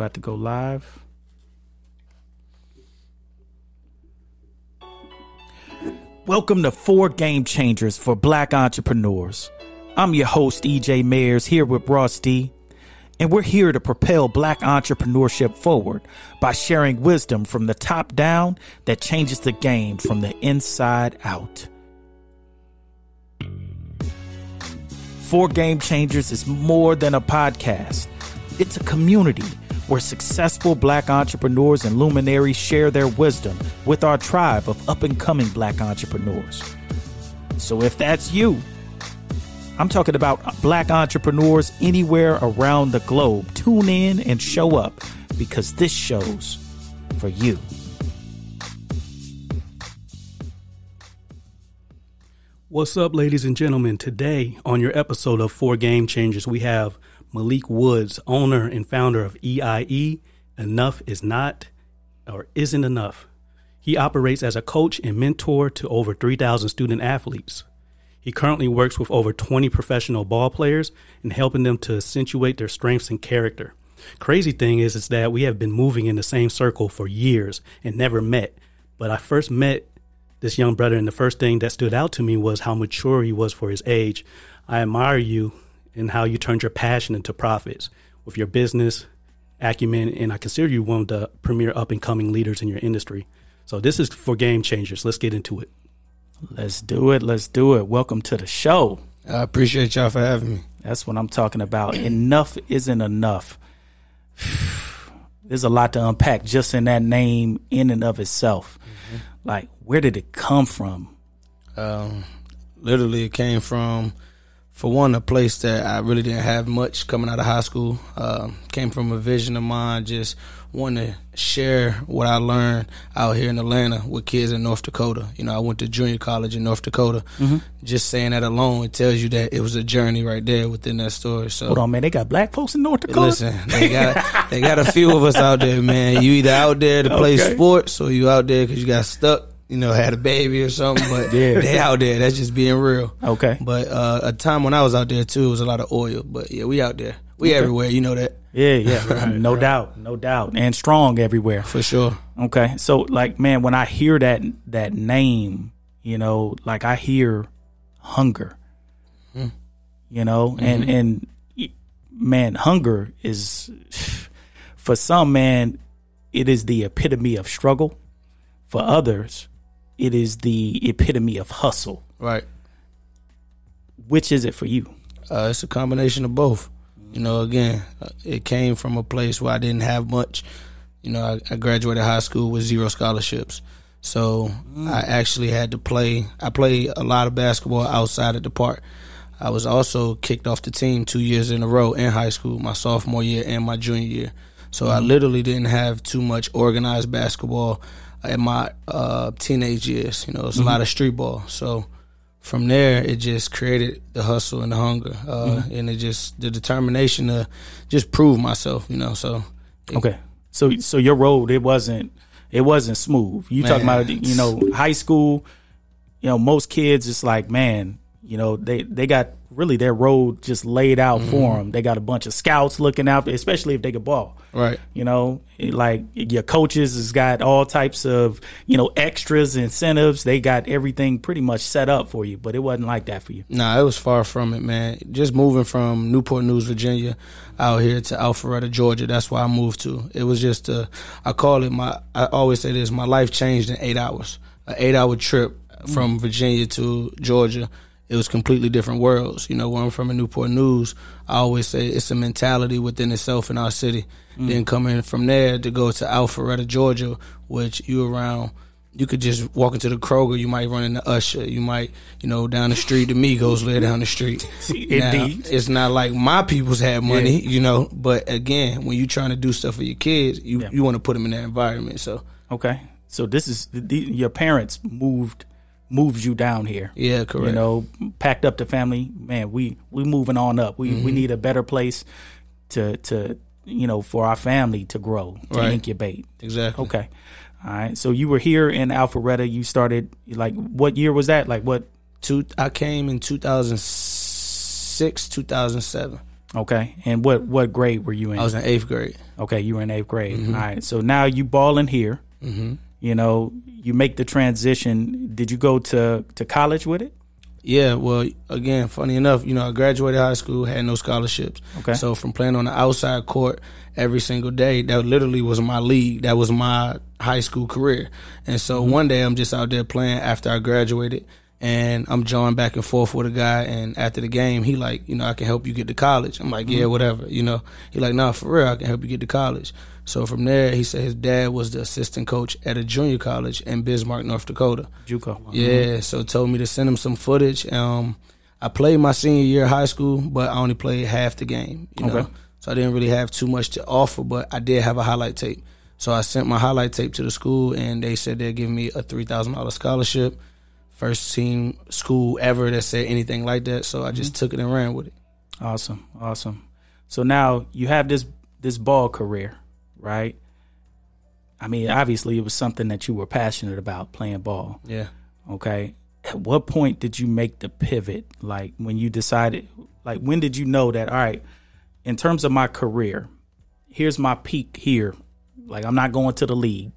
About to go live. Welcome to Four Game Changers for Black Entrepreneurs. I'm your host, EJ Mayers, here with Ross D, and we're here to propel black entrepreneurship forward by sharing wisdom from the top down that changes the game from the inside out. Four Game Changers is more than a podcast. It's a community where successful black entrepreneurs and luminaries share their wisdom with our tribe of up and coming black entrepreneurs. So if that's you, I'm talking about black entrepreneurs anywhere around the globe. Tune in and show up because this show's for you. What's up, ladies and gentlemen? Today, on your episode of Four Game Changers, we have Malik Woods, owner and founder of EIE. Enough is not or isn't enough. He operates as a coach and mentor to over 3,000 student athletes. He currently works with over 20 professional ball players and helping them to accentuate their strengths and character. Crazy thing is, is that we have been moving in the same circle for years and never met. But I first met this young brother, and the first thing that stood out to me was how mature he was for his age. I admire you and how you turned your passion into profits with your business acumen, and I consider you one of the premier up and coming leaders in your industry. So this is Four Game Changers. Let's get into it. Let's do it. Let's do it. Welcome to the show. I appreciate y'all for having me. That's what I'm talking about. enough isn't enough. There's a lot to unpack just in that name in and of itself. Mm-hmm. Like, where did it come from? Um, literally, it came from, for one, a place that I really didn't have much coming out of high school. Uh, came from a vision of mine, just want to share what I learned out here in Atlanta with kids in North Dakota. You know, I went to junior college in North Dakota. Mm-hmm. Just saying that alone, it tells you that it was a journey right there within that story. So hold on, man, they got black folks in North Dakota. Listen, they got they got a few of us out there, man. You either out there to play okay. sports or you out there because you got stuck. You know, had a baby or something, but yeah. they out there. That's just being real. Okay. But uh, a time when I was out there too, it was a lot of oil. But yeah, we out there. We okay. everywhere. You know that. Yeah, yeah, right, no right. doubt, no doubt, and strong everywhere for sure. Okay, so like, man, when I hear that that name, you know, like I hear hunger, mm. you know, mm-hmm. and and man, hunger is for some man, it is the epitome of struggle. For others, it is the epitome of hustle. Right. Which is it for you? Uh, it's a combination of both. You know, again, uh, it came from a place where I didn't have much. You know, I, I graduated high school with zero scholarships. So mm. I actually had to play. I played a lot of basketball outside of the park. I was also kicked off the team two years in a row in high school, my sophomore year and my junior year. So mm. I literally didn't have too much organized basketball in my uh, teenage years. You know, it's mm-hmm. a lot of street ball. So from there, it just created the hustle and the hunger, uh, mm-hmm. and it just the determination to just prove myself. You know, so it, okay. So so your road it wasn't it wasn't smooth. You talking about you know high school. You know most kids it's like man you know they they got really their road just laid out mm-hmm. for them. They got a bunch of scouts looking out, especially if they can ball. Right. You know, like your coaches has got all types of you know extras, incentives. They got everything pretty much set up for you, but it wasn't like that for you. Nah, it was far from it, man. Just moving from Newport News, Virginia, out here to Alpharetta, Georgia. That's why I moved to. It was just a, I call it my. I always say this: my life changed in eight hours. An eight-hour trip from. Virginia to Georgia it was completely different worlds. You know, where I'm from in Newport News, I always say it's a mentality within itself in our city. Mm. Then coming from there to go to Alpharetta, Georgia, which you around, you could just walk into the Kroger, you might run into Usher, you might, you know, down the street, the Migos live down the street. Indeed. Now, it's not like my people's had money, yeah. you know, but again, when you're trying to do stuff for your kids, you, yeah. you want to put them in that environment. So, okay. So this is, the, your parents moved moves you down here. Yeah, correct. You know, packed up the family. Man, we we moving on up. We mm-hmm. we need a better place to to you know for our family to grow to right. incubate. Exactly. Okay. All right. So you were here in Alpharetta. You started like what year was that? Like what? Two. I came in two thousand six, two thousand seven. Okay. And what what grade were you in? I was in eighth grade. Okay, you were in eighth grade. All right. So now you balling here. Mm-hmm. You know, you make the transition. Did you go to to college with it? Yeah, well, again, funny enough, you know, I graduated high school, had no scholarships. Okay. So from playing on the outside court every single day, that literally was my league. That was my high school career. And so mm-hmm. one day I'm just out there playing after I graduated and I'm jawing back and forth with a guy and after the game he like, you know, I can help you get to college. I'm like, yeah, whatever, you know. He like, nah, for real, I can help you get to college. So from there he said his dad was the assistant coach at a junior college in Bismarck, North Dakota. JUCO. Yeah, so told me to send him some footage. Um, I played my senior year of high school, but I only played half the game. You know, Okay. so I didn't really have too much to offer, but I did have a highlight tape. So I sent my highlight tape to the school, and they said they'd give me a three thousand dollars scholarship. First team school ever that said anything like that. So I just mm-hmm. took it and ran with it. Awesome, awesome. So now you have this this ball career, right? I mean, obviously it was something that you were passionate about playing ball. Yeah. Okay. At what point did you make the pivot? Like when you decided, like when did you know that, all right, in terms of my career, here's my peak here. Like I'm not going to the league,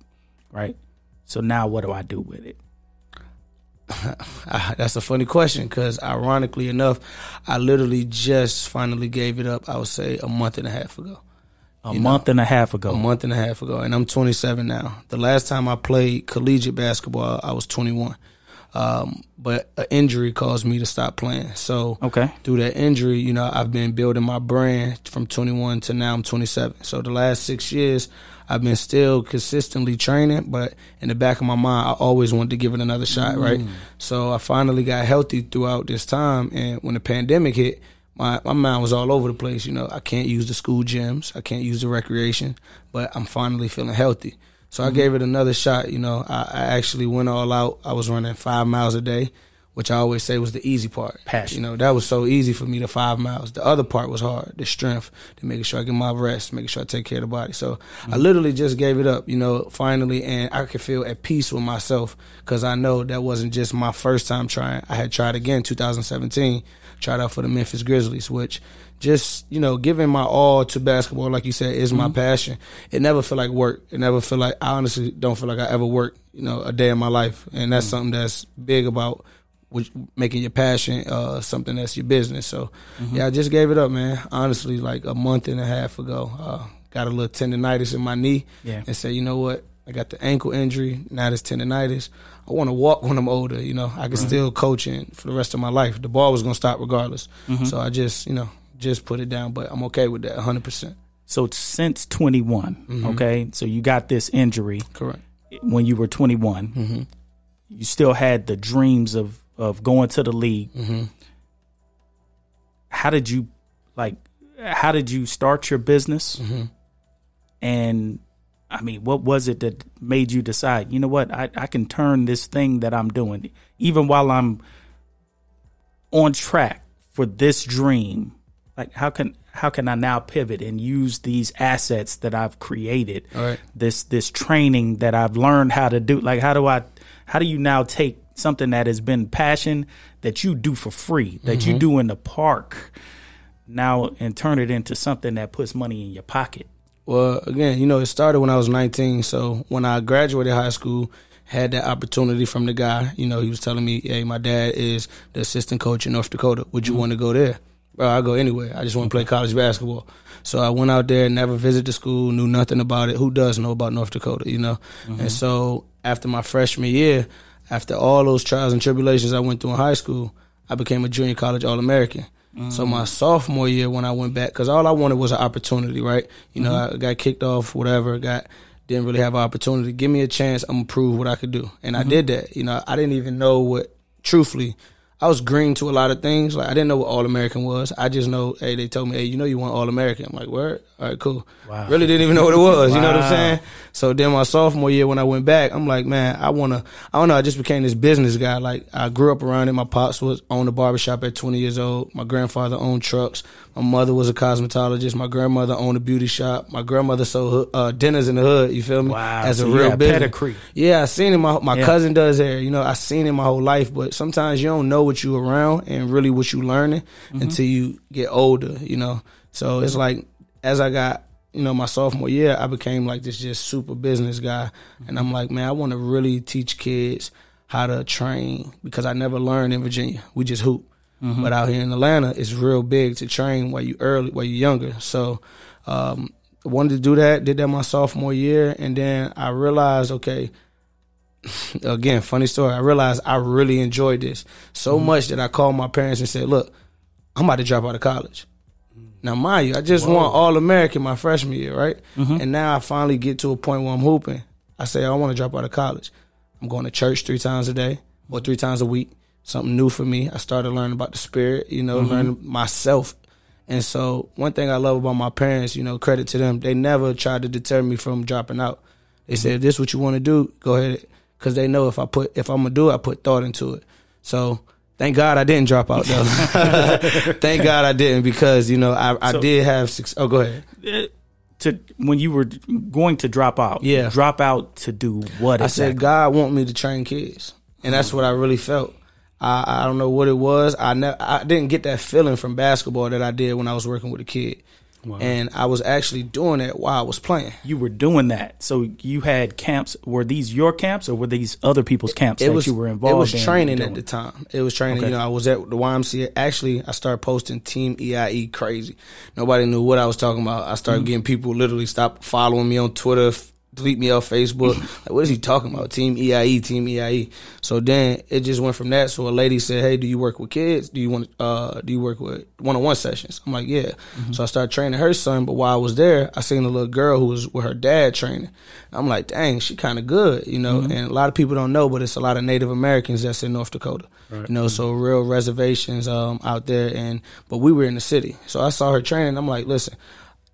right? So now what do I do with it? That's a funny question because, ironically enough, I literally just finally gave it up. I would say a month and a half ago. A month and a half ago. a month and a half ago, and I'm 27 now. The last time I played collegiate basketball, I was 21. Um, but an injury caused me to stop playing. So Okay. through that injury, you know, I've been building my brand from 21 to now I'm 27. So the last six years, I've been still consistently training, but in the back of my mind, I always wanted to give it another shot, right? Mm. So I finally got healthy throughout this time, and when the pandemic hit, my my mind was all over the place. You know, I can't use the school gyms, I can't use the recreation, but I'm finally feeling healthy. So I mm-hmm. gave it another shot. You know, I, I actually went all out. I was running five miles a day, which I always say was the easy part. Passion. You know, that was so easy for me. The five miles. The other part was hard. The strength, to making sure I get my rest, making sure I take care of the body. So I mm-hmm. literally just gave it up. You know, finally, and I could feel at peace with myself because I know that wasn't just my first time trying. I had tried again 2017. Tried out for the Memphis Grizzlies, which just you know giving my all to basketball, like you said, is my mm-hmm. passion. It never feel like work. It never feel like I honestly don't feel like I ever worked. You know, a day in my life, and that's mm. something that's big about which making your passion uh, something that's your business. So yeah, I just gave it up, man. Honestly, like a month and a half ago, uh, got a little tendonitis in my knee, Yeah. and said, you know what, I got the ankle injury. Now this tendonitis. I want to walk when I'm older. You know, I can still coach in for the rest of my life. The ball was gonna stop regardless. So I just, you know, just put it down. But I'm okay with that, 100. percent So since 21, okay, so you got this injury Correct. when you were 21. You still had the dreams of of going to the league. Mm-hmm. How did you like? How did you start your business? Mm-hmm. And I mean, what was it that made you decide? You know what? I I can turn this thing that I'm doing, even while I'm on track for this dream. Like, how can how can I now pivot and use these assets that I've created? Right. this this training that I've learned how to do. Like how do I how do you now take something that has been passion that you do for free, that you mm-hmm. do in the park now and turn it into something that puts money in your pocket? Well, again, you know, it started when I was 19. So when I graduated high school, had that opportunity from the guy. You know, he was telling me, "Hey, my dad is the assistant coach in North Dakota. Would you mm-hmm. want to go there?" Bro, I go anywhere. I just want to play college basketball. So I went out there, never visited the school, knew nothing about it. Who does know about North Dakota? You know. And mm-hmm. so after my freshman year, after all those trials and tribulations I went through in high school, I became a junior college All American. So mm. my sophomore year, when I went back, because all I wanted was an opportunity, right? You know, mm-hmm. I got kicked off, whatever, got didn't really have an opportunity. Give me a chance, I'm gonna prove what I could do, and I mm-hmm. did that. You know, I didn't even know what. Truthfully, I was green to a lot of things. Like I didn't know what All American was. I just know, hey, they told me, hey, you know, you want All American. I'm like, word, all right, cool. Wow. Really didn't even know what it was. You know what I'm saying? So then my sophomore year, when I went back, I'm like, man, I wanna. I don't know. I just became this business guy. Like I grew up around it. My pops was owned a barbershop at 20 years old. My grandfather owned trucks. My mother was a cosmetologist. My grandmother owned a beauty shop. My grandmother sold uh, dinners in the hood. You feel me? Wow. As a So real business. pedigree. Yeah, I seen it. My my Yeah. cousin does hair. You know, I seen it my whole life. But sometimes you don't know what you around and really what you learning Mm-hmm. until you get older. You know, So it's like as I got you know my sophomore year, I became like this just super business guy, and I'm like, man, I want to really teach kids how to train because I never learned in Virginia. We just hoop. Mm-hmm. But out here in Atlanta, it's real big to train while you early, while you're younger. So, um, I wanted to do that. Did that my sophomore year, and then I realized, okay, again, funny story. I realized I really enjoyed this so mm-hmm. much that I called my parents and said, "Look, I'm about to drop out of college." Now, mind you, I just won All American my freshman year, right? Mm-hmm. And now I finally get to a point where I'm hooping. I say I want to drop out of college. I'm going to church three times a day or three times a week. Something new for me. I started learning about the spirit, you know, learning myself. And so, one thing I love about my parents, you know, credit to them, they never tried to deter me from dropping out. They said, "If this is what you want to do, go ahead," because they know if I put if I'm gonna do it, I put thought into it. So thank God I didn't drop out though. thank God I didn't because you know I, I So- did have six. Oh, go ahead. Uh, To when you were going to drop out, Yeah. drop out to do what? I said God want me to train kids, and that's what I really felt. I, I don't know what it was. I ne- I didn't get that feeling from basketball that I did when I was working with a kid, and I was actually doing it while I was playing. you were doing that. So you had camps. Were these your camps or were these other people's camps it that was you were involved in? It was in training at the time. It was training. Okay. You know, I was at the YMCA. Actually, I started posting Team EIE crazy. Nobody knew what I was talking about. I started Mm-hmm. getting people literally stop following me on Twitter, delete me off Facebook. like, what is he talking about? Team EIE, Team EIE. So then it just went from that. So a lady said, "Hey, do you work with kids? Do you want? Uh, do you work with one-on-one sessions?" I'm like, "Yeah." Mm-hmm. So I started training her son. But while I was there, I seen a little girl who was with her dad training. I'm like, "Dang, she kind of good," you know. Mm-hmm. And a lot of people don't know, but it's a lot of Native Americans that's in North Dakota. You know, so real reservations um, out there. And but we were in the city, so I saw her training. I'm like, "Listen."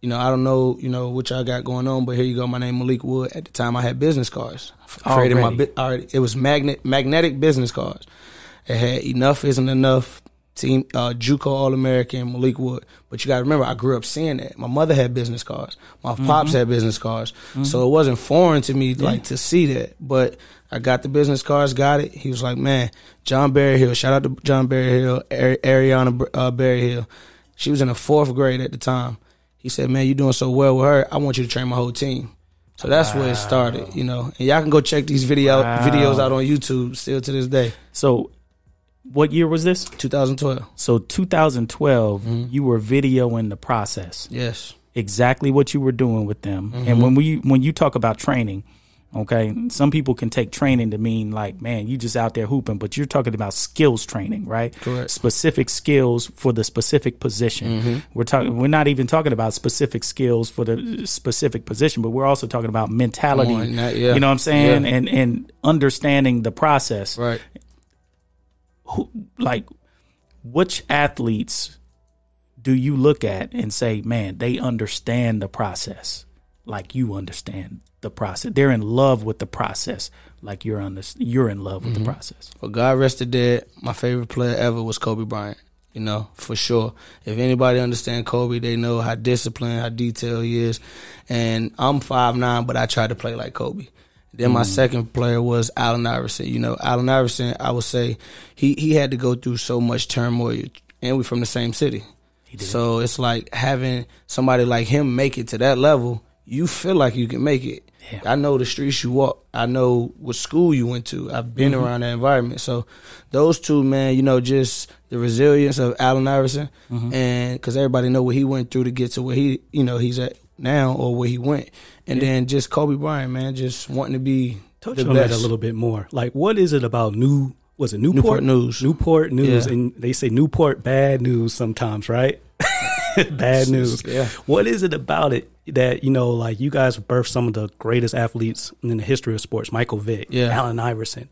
You know, I don't know, you know, what y'all got going on, but here you go. My name Malik Wood. At the time, I had business cards. Created my, Already. already. It was magnet magnetic business cards. It had enough isn't enough. Team uh, JUCO All American Malik Wood. But you got to remember, I grew up seeing that. My mother had business cards. My pops had business cards. So it wasn't foreign to me like to see that. But I got the business cards, got it. He was like, man, John Berryhill. Shout out to John Berryhill, Ari- Ariana uh, Berryhill. She was in the fourth grade at the time. He said, man, you're doing so well with her. I want you to train my whole team. So that's where it started, you know. And y'all can go check these video Wow. videos out on YouTube still to this day. So, what year was this? 2012. So 2012, Mm-hmm. you were videoing the process, Yes. exactly what you were doing with them. Mm-hmm. And when we when you talk about training, okay, some people can take training to mean like, man, you just out there hooping, but you're talking about skills training, right? Correct. Specific skills for the specific position. Mm-hmm. We're talking. We're not even talking about specific skills for the specific position, but we're also talking about mentality. On, yeah. You know what I'm saying? Yeah. And and understanding the process Right. who, like which athletes do you look at and say, man, they understand the process like you understand the process. They're in love with the process like you're under, you're in love with Mm-hmm. the process. Well, God rest the dead. My favorite player ever was Kobe Bryant. You know, for sure. If anybody understand Kobe, they know how disciplined, how detailed he is. And I'm five nine, but I tried to play like Kobe. Then my second player was Allen Iverson. You know, Allen Iverson, I would say he he had to go through so much turmoil, and we from the same city. So it's like having somebody like him make it to that level. You feel like you can make it. Yeah. I know the streets you walk. I know what school you went to. I've been Mm-hmm. around that environment. So those two, man, you know, just the resilience of Allen Iverson, Mm-hmm. and because everybody know what he went through to get to where he, you know, he's at now or where he went, and then just Kobe Bryant, man, just wanting to be Touch on best. that a little bit more. Like, what is it about new? Was it Newport, Newport News. Newport News, Yeah. and they say Newport bad news sometimes, right? bad news. Yeah. What is it about it that you know, like you guys birthed some of the greatest athletes in the history of sports? Michael Vick, Yeah. Mm-hmm. Allen Iverson.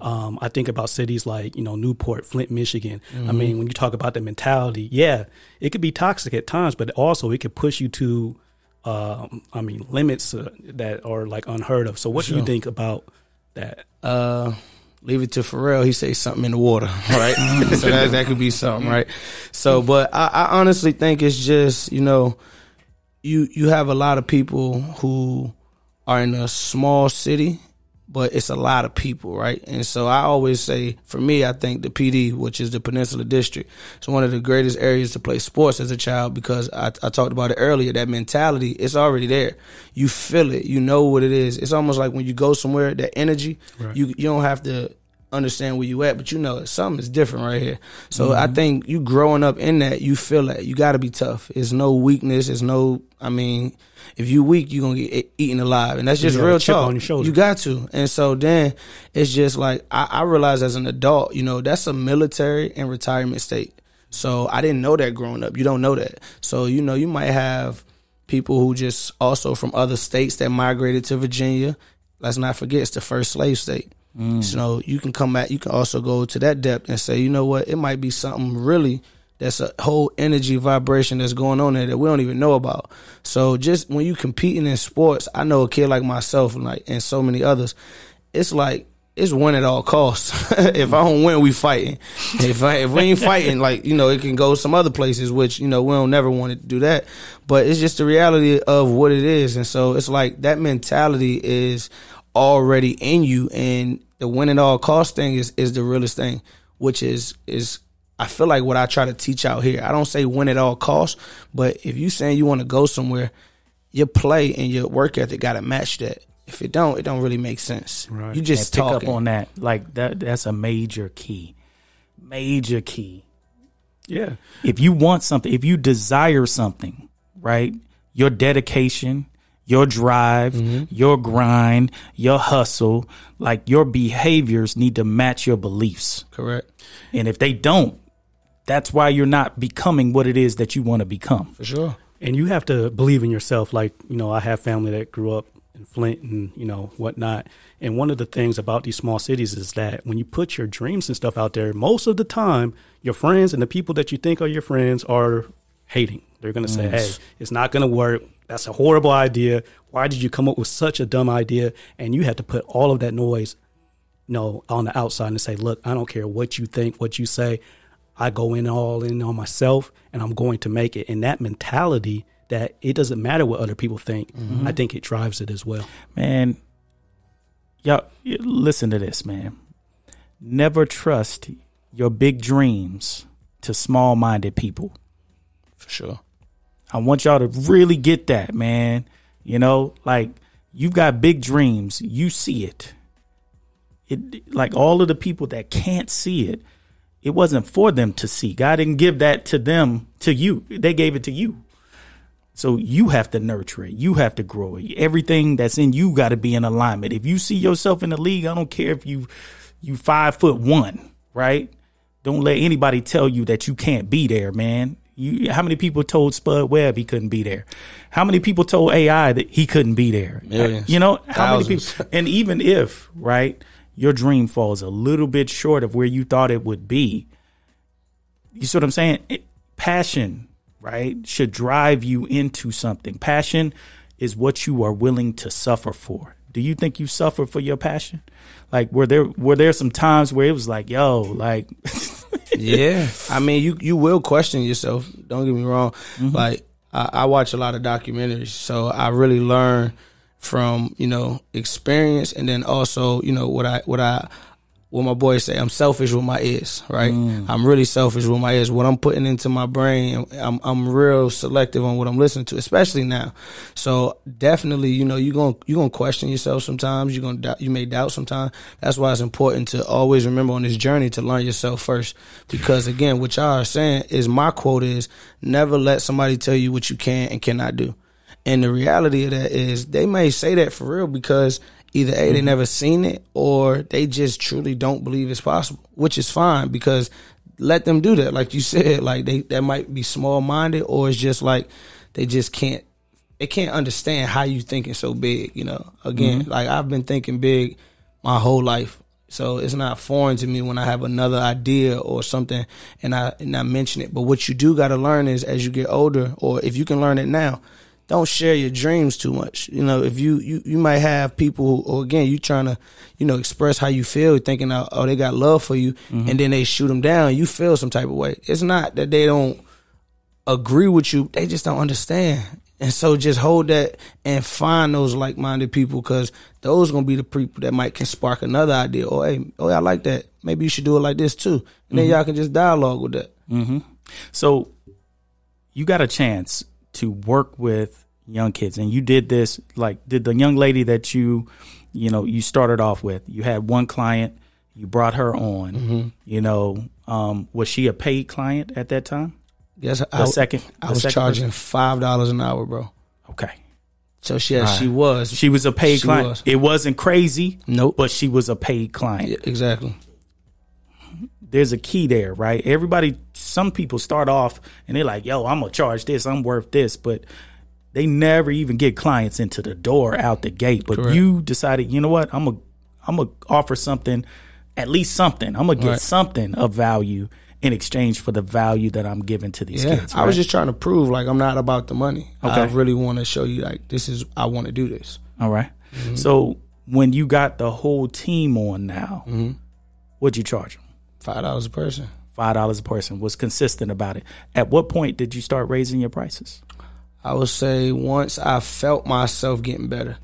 Um, I think about cities like you know Newport, Flint, Michigan. I mean, when you talk about the mentality, yeah, it could be toxic at times, but also it could push you to, um, I mean, limits uh, that are like unheard of. So, what do you think about that? uh, leave it to Pharrell. He say something in the water, right? so that that could be something, right? So, but I, I honestly think it's just you know, you you have a lot of people who are in a small city but it's a lot of people, right? And so I always say, for me, I think the PD, which is the Peninsula District, is one of the greatest areas to play sports as a child because I, I talked about it earlier. That mentality, it's already there. You feel it. You know what it is. It's almost like when you go somewhere, that energy, right. you you don't have to understand where you at, but you know something is different right here. So mm-hmm. I think you growing up in that, you feel that you got to be tough. It's no weakness. It's no. I mean, if you weak, you are gonna get eaten alive, and that's just real talk. You got to, and so then it's just like I, I realized as an adult, you know, that's a military and retirement state. So I didn't know that growing up. You don't know that. So you know, you might have people who just also from other states that migrated to Virginia. Let's not forget it's the first slave state. Mm. So you can come back. You can also go to that depth and say, you know what, it might be something really that's a whole energy vibration that's going on there that we don't even know about. So just when you competing in sports, I know a kid like myself and like and so many others, it's like it's win at all costs. if I don't win, we fighting. If I, if we ain't fighting, like you know, it can go some other places, which you know we don't never want to do that. But it's just the reality of what it is, and so it's like that mentality is already in you, and the win at all cost thing is is the realest thing, which is is I feel like what I try to teach out here. I don't say win at all costs, but if you saying you want to go somewhere, your play and your work ethic got to match that. If it don't, it don't really make sense. Right. You just pick up on that. Like that. That's a major key. Major key. Yeah. If you want something, if you desire something, right? Your dedication, your drive, mm-hmm. your grind, your hustle, like your behaviors need to match your beliefs. Correct. And if they don't, that's why you're not becoming what it is that you want to become. For sure. And you have to believe in yourself. Like, you know, I have family that grew up in Flint and, you know, whatnot. And one of the things about these small cities is that when you put your dreams and stuff out there, most of the time, your friends and the people that you think are your friends are hating. They're going to say, hey, it's not going to work that's a horrible idea. Why did you come up with such a dumb idea? And you had to put all of that noise, you know, on the outside and say, look, I don't care what you think, what you say. I go in all in on myself and I'm going to make it. And that mentality that it doesn't matter what other people think, mm-hmm. I think it drives it as well. Man, y'all listen to this, man. Never trust your big dreams to small minded people. For sure. I want y'all to really get that, man. You know, like you've got big dreams. You see it. It like all of the people that can't see it, it wasn't for them to see. God didn't give that to them to you. They gave it to you. So you have to nurture it. You have to grow it. Everything that's in you got to be in alignment. If you see yourself in the league, I don't care if you you five foot one, right? Don't let anybody tell you that you can't be there, man. You, how many people told Spud Webb he couldn't be there? How many people told AI that he couldn't be there? Uh, Millions, you know, how thousands. many people? And even if right, your dream falls a little bit short of where you thought it would be. You see what I'm saying? It, passion, right, should drive you into something. Passion is what you are willing to suffer for. Do you think you suffer for your passion? Like, were there were there some times where it was like, yo, like. yeah, I mean, you you will question yourself. Don't get me wrong. Mm-hmm. Like I, I watch a lot of documentaries, so I really learn from you know experience, and then also you know what I what I what my boys say, I'm selfish with my ears, right? Mm. I'm really selfish with my ears. What I'm putting into my brain, I'm I'm real selective on what I'm listening to, especially now. So definitely, you know, you're gonna you're gonna question yourself sometimes. You're gonna doubt, you may doubt sometimes. That's why it's important to always remember on this journey to learn yourself first, because again, what y'all are saying is my quote is never let somebody tell you what you can and cannot do. And the reality of that is they may say that for real because Either A, mm-hmm. they never seen it, or they just truly don't believe it's possible, which is fine because let them do that. Like you said, like they that might be small minded, or it's just like they just can't they can't understand how you thinking so big. You know, again, mm-hmm. like I've been thinking big my whole life. So it's not foreign to me when I have another idea or something and I and I mention it. But what you do got to learn is as you get older, or if you can learn it now, don't share your dreams too much. You know, if you you, you might have people, or again, you trying to, you know, express how you feel, thinking, oh, oh they got love for you, mm-hmm. and then they shoot them down. You feel some type of way. It's not that they don't agree with you; they just don't understand. And so just hold that and find those like minded people because those gonna be the people that might can spark another idea. Or hey, oh I like that. Maybe you should do it like this too. And then y'all can just dialogue with that. Mm-hmm. So you got a chance to work with young kids, and you did this. Like, did the young lady that you, you know, you started off with? You had one client. You brought her on. You know, um, was she a paid client at that time? Yes, The I, second, I was second charging five dollars an hour, bro. Okay, So she, right. she was. she was a paid She client. was. It wasn't crazy, nope. but she was a paid client. Yeah, exactly. There's a key there, right? Everybody, some people start off and they're like, yo, I'm going to charge this, I'm worth this, but they never even get clients into the door out the gate. But Correct. you decided, you know what? I'm going to I'm going to offer something, at least something. I'm going to get Right. something of value in exchange for the value that I'm giving to these Yeah, kids. I was just trying to prove like I'm not about the money. Okay. I really want to show you like this is I want to do this. All right. Mm-hmm. So when you got the whole team on now, Mm-hmm. what'd you charge them? Five dollars a person. Five dollars a person. Was consistent about it. At what point did you start raising your prices? I would say once I felt myself getting better,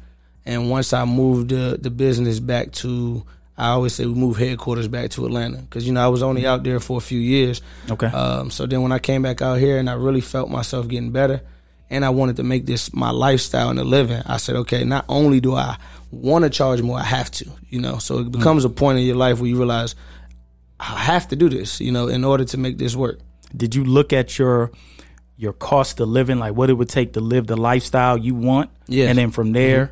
and once I moved the the business back to, I always say we moved headquarters back to Atlanta because you know I was only out there for a few years. Okay. Um, so then when I came back out here and I really felt myself getting better, and I wanted to make this my lifestyle and a living, I said, okay, not only do I want to charge more, I have to, you know. So it becomes a point in your life where you realize I have to do this, you know, in order to make this work. did you look at your your cost of living like what it would take to live the lifestyle you want Yeah. and then from there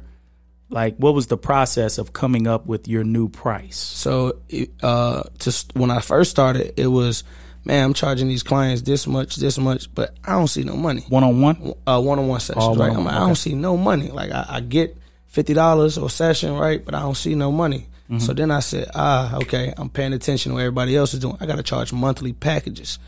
like what was the process of coming up with your new price So uh, to st- when I first started, it was, man, I'm charging these clients this much, this much, but I don't see no money. one-on-one Uh, one-on-one sessions, All right? I'm one-on-one, I don't see no money. Like I, I get fifty dollars or session, right? But I don't see no money. Mm-hmm. So then I said, ah, okay, I'm paying attention to what everybody else is doing. I got to charge monthly packages.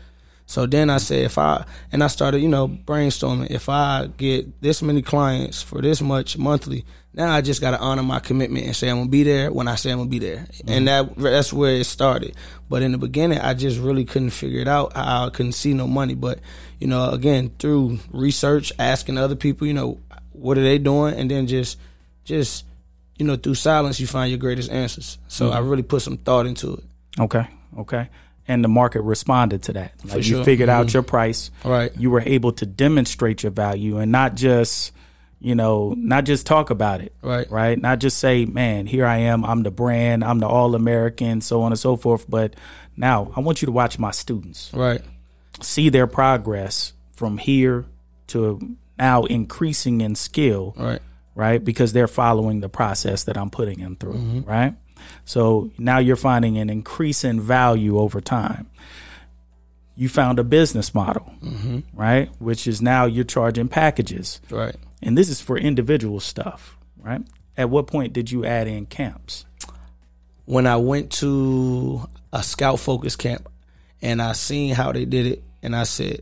So then I said, if I and I started, you know, brainstorming. If I get this many clients for this much monthly, now I just got to honor my commitment and say I'm gonna be there when I say I'm gonna be there, and that that's where it started. But in the beginning, I just really couldn't figure it out. I couldn't see no money. But you know, again, through research, asking other people, you know, what are they doing, and then just just you know, through silence, you find your greatest answers. So mm-hmm. I really put some thought into it. okay okay. And the market responded to that. Like you figured out mm-hmm. your price. Right. you were able to demonstrate your value and not just you know not just talk about it. Right. right? Not just say man here i am. I'm the brand. I'm the all-american so on and so forth. But now i want you to watch my students. Right. see their progress from here to now increasing in skill, Right. Right? Because they're following the process that I'm putting them through, right? So now you're finding an increase in value over time. You found a business model, right? Which is now you're charging packages. Right. And this is for individual stuff, right? At what point did you add in camps? when I went to a scout focus camp and I seen how they did it, and I said,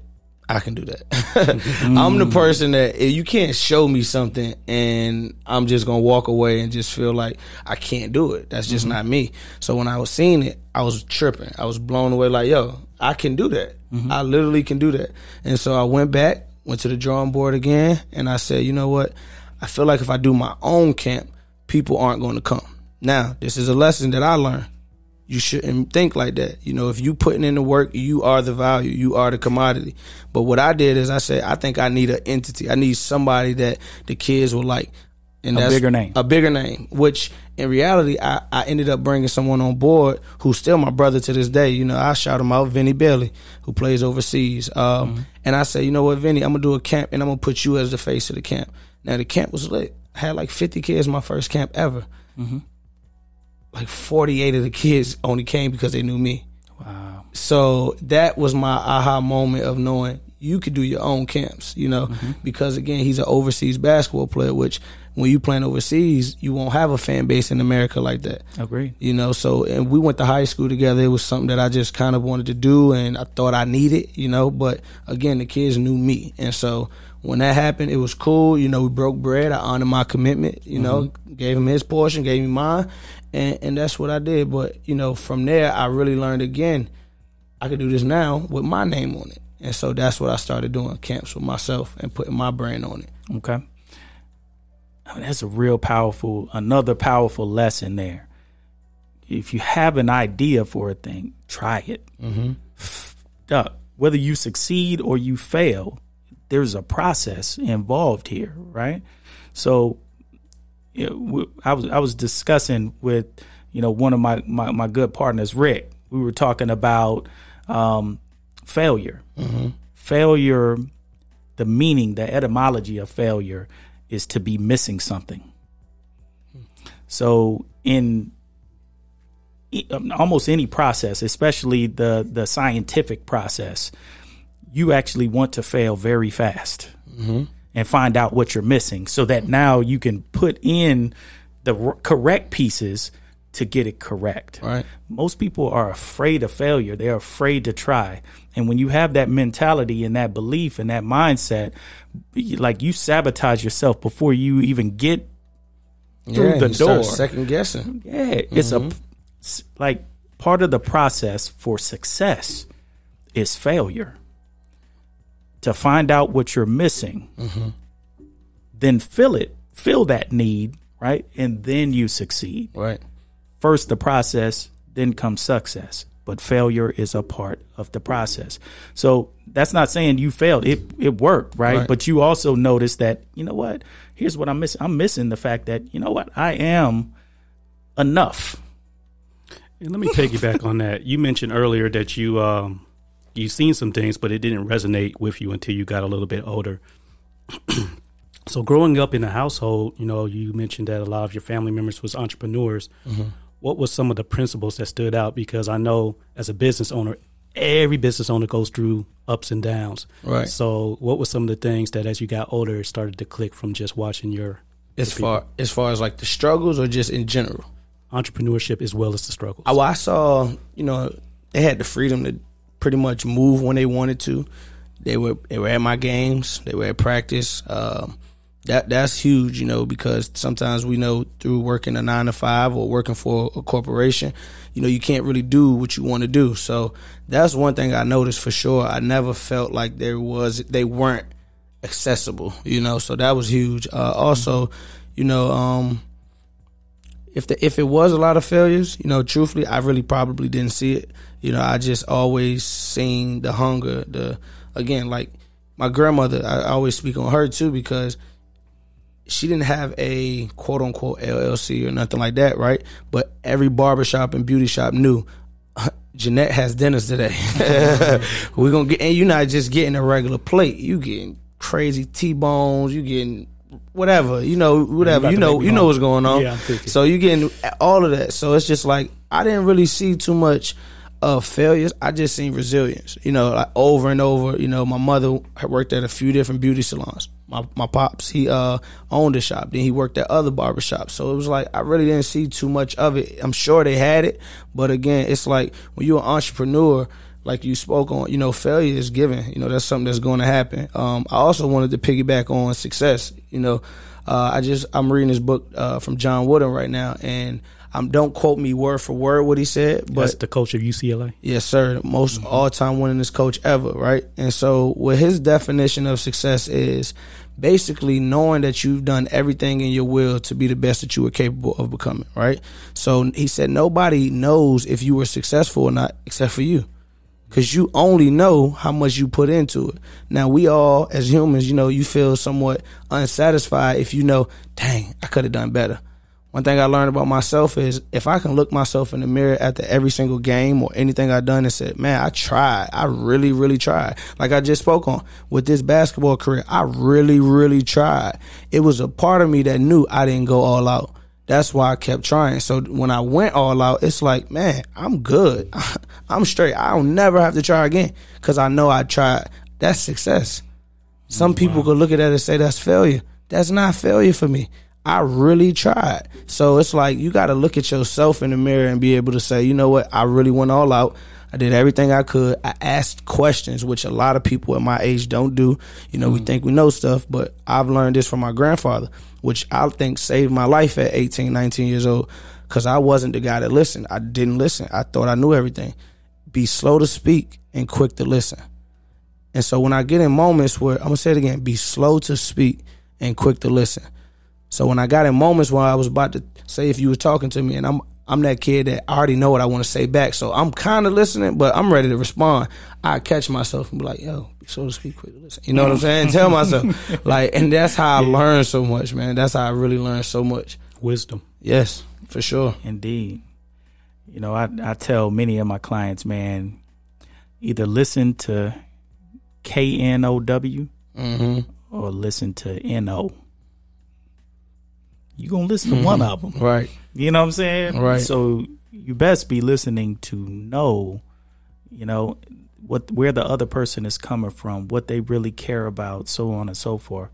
I can do that. I'm the mm. person that if you can't show me something and I'm just gonna walk away and just feel like I can't do it. That's just mm-hmm. not me. So when I was seeing it, I was tripping. I was blown away like, yo, I can do that. Mm-hmm. I literally can do that. And so I went back, went to the drawing board again, and I said, you know what? I feel like if I do my own camp, people aren't going to come. Now, this is a lesson that I learned. You shouldn't think like that. You know, if you putting in the work, you are the value, you are the commodity. But what I did is I said, I think I need an entity. I need somebody that the kids will like. And A bigger name. A bigger name. Which in reality, I, I ended up bringing someone on board who's still my brother to this day. You know, I shout him out, Vinny Bailey, who plays overseas. Um, And I say, you know what, Vinny, I'm gonna do a camp, and I'm gonna put you as the face of the camp. Now the camp was lit. I had like 50 kids my first camp ever. Like 48 of the kids only came because they knew me. Wow. So that was my aha moment of knowing you could do your own camps, you know, mm-hmm. because again, he's an overseas basketball player, which when you playing overseas, you won't have a fan base in America like that. Agreed. You know, so and we went to high school together. It was something that I just kind of wanted to do, and I thought I needed, you know. But again, the kids knew me, and so when that happened, it was cool. You know, we broke bread. I honored my commitment. You know, mm-hmm. gave him his portion, gave me mine, and and that's what I did. But you know, from there, I really learned again. I could do this now with my name on it, and so that's what I started doing camps with myself and putting my brand on it. Okay. I mean, that's a real powerful, another powerful lesson there. If you have an idea for a thing, try it. Mm-hmm. whether you succeed or you fail, there's a process involved here, right? So, I was I was discussing with you know one of my my, my good partners, Rick. We were talking about um, failure. Mm-hmm. Failure, the meaning, the etymology of failure is to be missing something. So in um, almost any process, especially the the scientific process, you actually want to fail very fast mm-hmm. And find out what you're missing, so that now you can put in the r- correct pieces to get it correct. Right. Most people are afraid of failure. They're afraid to try. And when you have that mentality and that belief and that mindset, like you sabotage yourself before you even get through yeah, the door. second guessing. Yeah, it's mm-hmm. a like part of the process for success is failure. To find out what you're missing, mm-hmm. then fill it, fill that need, right, and then you succeed. Right. First the process, then comes success. But failure is a part of the process. So that's not saying you failed. It it worked, right? right? But you also notice that, you know what? Here's what I'm missing. I'm missing the fact that, you know what, I am enough. And let me piggyback on that. You mentioned earlier that you um you seen some things, but it didn't resonate with you until you got a little bit older. so growing up in a household, you know, you mentioned that a lot of your family members was entrepreneurs. Mm-hmm what was some of the principles that stood out? Because I know as a business owner, every business owner goes through ups and downs. Right. So, what were some of the things that, as you got older, started to click from just watching your? As far as far as like the struggles, or just in general, entrepreneurship as well as the struggles. I, I saw, you know, they had the freedom to pretty much move when they wanted to. They were they were at my games. They were at practice. Um, that that's huge, you know, because sometimes we know through working a nine to five or working for a corporation, you know, you can't really do what you want to do. So that's one thing I noticed for sure. I never felt like there was they weren't accessible, you know. So that was huge. Uh, also, you know, um, if the if it was a lot of failures, you know, truthfully, I really probably didn't see it. You know, I just always seen the hunger. The again, like my grandmother, I always speak on her too because she didn't have a quote unquote LLC or nothing like that, right? But every barbershop and beauty shop knew Jeanette has dinners today. We're gonna get, and you're not just getting a regular plate. You getting crazy T-bones. You getting whatever. You know, whatever. You know, you know what's going on. Yeah, so you getting all of that. So it's just like I didn't really see too much of failures. I just seen resilience. You know, like over and over. You know, my mother worked at a few different beauty salons my my pops he uh owned a shop then he worked at other barbershops so it was like i really didn't see too much of it i'm sure they had it but again it's like when you're an entrepreneur like you spoke on you know failure is given you know that's something that's going to happen um i also wanted to piggyback on success you know uh, i just i'm reading this book uh, from john wooden right now and um, don't quote me word for word what he said, but That's the coach of UCLA. Yes, sir. Most mm-hmm. all time winningest coach ever, right? And so, what his definition of success is basically knowing that you've done everything in your will to be the best that you were capable of becoming, right? So he said nobody knows if you were successful or not except for you. Cause you only know how much you put into it. Now we all, as humans, you know, you feel somewhat unsatisfied if you know, dang, I could have done better one thing I learned about myself is if I can look myself in the mirror after every single game or anything I've done and said, man, I tried. I really, really tried. Like I just spoke on with this basketball career, I really, really tried. It was a part of me that knew I didn't go all out. That's why I kept trying. So when I went all out, it's like, man, I'm good. I'm straight. I don't never have to try again because I know I tried. That's success. Some wow. people could look at that and say that's failure. That's not failure for me. I really tried. So it's like you got to look at yourself in the mirror and be able to say, you know what, I really went all out. I did everything I could. I asked questions, which a lot of people at my age don't do. You know, mm. we think we know stuff, but I've learned this from my grandfather, which I think saved my life at 18, 19 years old because I wasn't the guy that listened. I didn't listen. I thought I knew everything. Be slow to speak and quick to listen. And so when I get in moments where, I'm going to say it again, be slow to speak and quick to listen. So when I got in moments where I was about to say if you were talking to me and I'm I'm that kid that I already know what I want to say back. So I'm kind of listening, but I'm ready to respond. I catch myself and be like, yo, so to speak, quick to listen. You know what I'm saying? Tell myself. Like, and that's how I learn so much, man. That's how I really learn so much. Wisdom. Yes, for sure. Indeed. You know, I, I tell many of my clients, man, either listen to K N O W hmm or listen to N O. You're going to listen to one of them. Right. You know what I'm saying? Right. So you best be listening to know, you know, what where the other person is coming from, what they really care about, so on and so forth.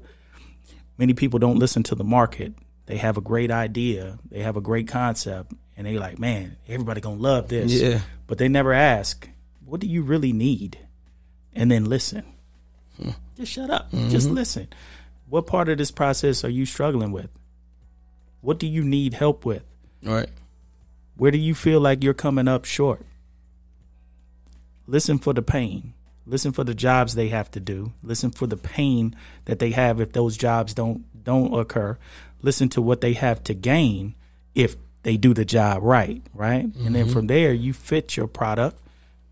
Many people don't listen to the market. They have a great idea, they have a great concept, and they're like, man, everybody gonna love this. Yeah. But they never ask, what do you really need? And then listen. Hmm. Just shut up. Mm-hmm. Just listen. What part of this process are you struggling with? What do you need help with? Right. Where do you feel like you're coming up short? Listen for the pain. Listen for the jobs they have to do. Listen for the pain that they have if those jobs don't don't occur. Listen to what they have to gain if they do the job right, right? And then from there you fit your product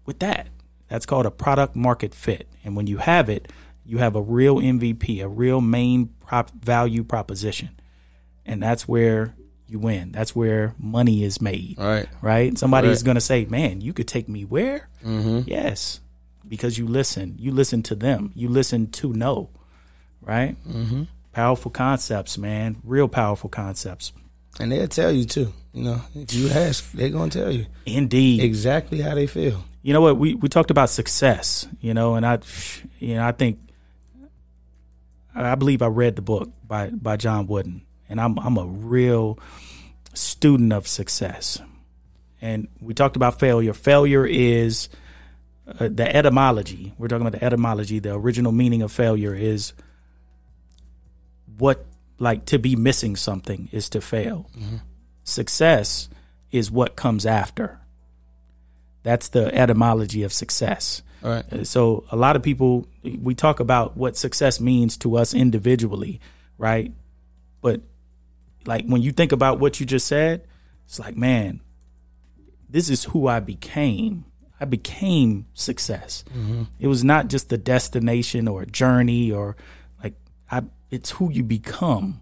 with that. That's called a product market fit. And when you have it, you have a real MVP, a real main prop value proposition. And that's where you win. That's where money is made Right. right? Somebody is going to say, "Man, you could take me where?" Mm-hmm. Yes, because you listen. You listen to them. You listen to know, right? Mm-hmm. Powerful concepts, man. Real powerful concepts. And they'll tell you too. You know, if you ask, they're gonna tell you Indeed. exactly how they feel. you know what? We we talked about success. You know, and I, you know, I think, I believe I read the book by by John Wooden, and I'm I'm a real student of success. And we talked about failure. Failure is uh, the etymology. We're talking about the etymology. The original meaning of failure is what like to be missing something is to fail. Success is what comes after. That's the etymology of success. All right. Uh, So a lot of people we talk about what success means to us individually, right? But like when you think about what you just said, it's like, man, this is who I became. I became success. It was not just a destination or a journey or like I it's who you become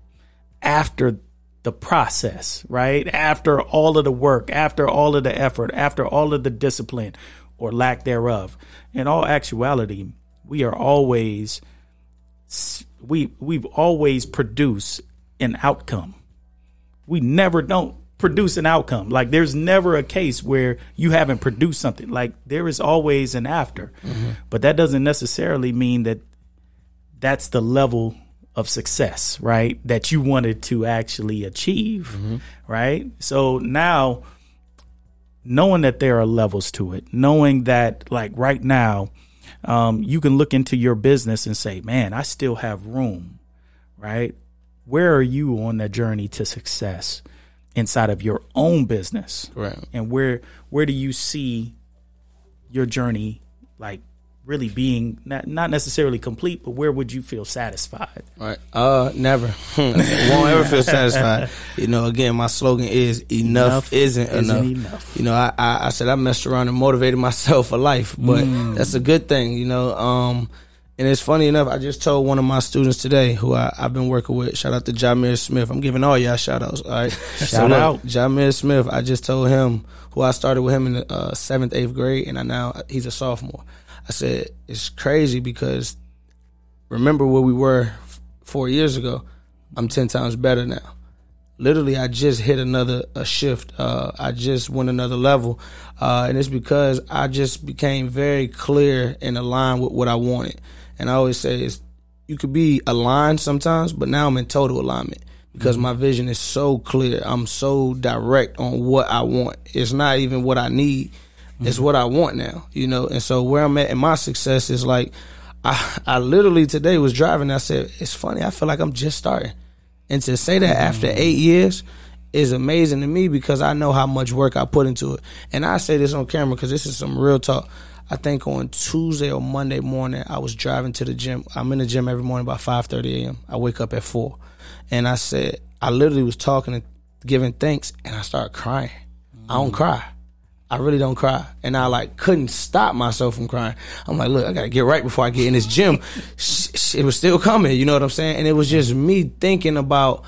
after the process, right? After all of the work, after all of the effort, after all of the discipline or lack thereof. In all actuality, we are always we we've always produced an outcome. We never don't produce an outcome. Like there's never a case where you haven't produced something. Like there is always an after. Mm-hmm. But that doesn't necessarily mean that that's the level of success, right? That you wanted to actually achieve, right? So now knowing that there are levels to it, knowing that like right now, um, you can look into your business and say, man, I still have room, right? Where are you on the journey to success inside of your own business? Right. And where where do you see your journey like really being not not necessarily complete, but where would you feel satisfied? Right. Uh, never. Won't ever feel satisfied. You know, again, my slogan is enough, Enough isn't, isn't enough. enough. You know, I, I, I said I messed around and motivated myself for life, but Mm. that's a good thing, you know. Um, and it's funny enough, I just told one of my students today who I, I've been working with, shout out to Jamir Smith. I'm giving all y'all shout outs, all right? Shout out. Jamir Smith, I just told him who I started with him in the uh, seventh, eighth grade, and I now, he's a sophomore. I said, it's crazy because remember where we were f- four years ago. I'm ten times better now. Literally, I just hit another a shift. Uh, I just went another level, uh, and it's because I just became very clear and aligned with what I wanted. And I always say, it's, you could be aligned sometimes, but now I'm in total alignment because my vision is so clear. I'm so direct on what I want. It's not even what I need. It's what I want now, you know. And so where I'm at in my success is like, I I literally today was driving. I said, it's funny. I feel like I'm just starting, and to say that after eight years is amazing to me because I know how much work I put into it. And I say this on camera because this is some real talk. I think on Tuesday or Monday morning, I was driving to the gym. I'm in the gym every morning by 5:30 a.m. I wake up at four, and I said I literally was talking and giving thanks, and I started crying. Mm-hmm. I don't cry. I really don't cry. And I like couldn't stop myself from crying. I'm like, look, I gotta get right before I get in this gym. it was still coming, you know what I'm saying? And it was just me thinking about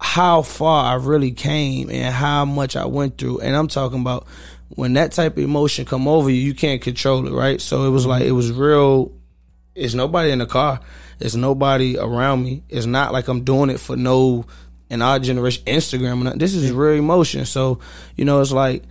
how far I really came and how much I went through. And I'm talking about when that type of emotion come over you, you can't control it, right? So it was like it was real. It's nobody in the car. It's nobody around me. It's not like I'm doing it for no in our generation Instagram. This is real emotion. So you know, it's like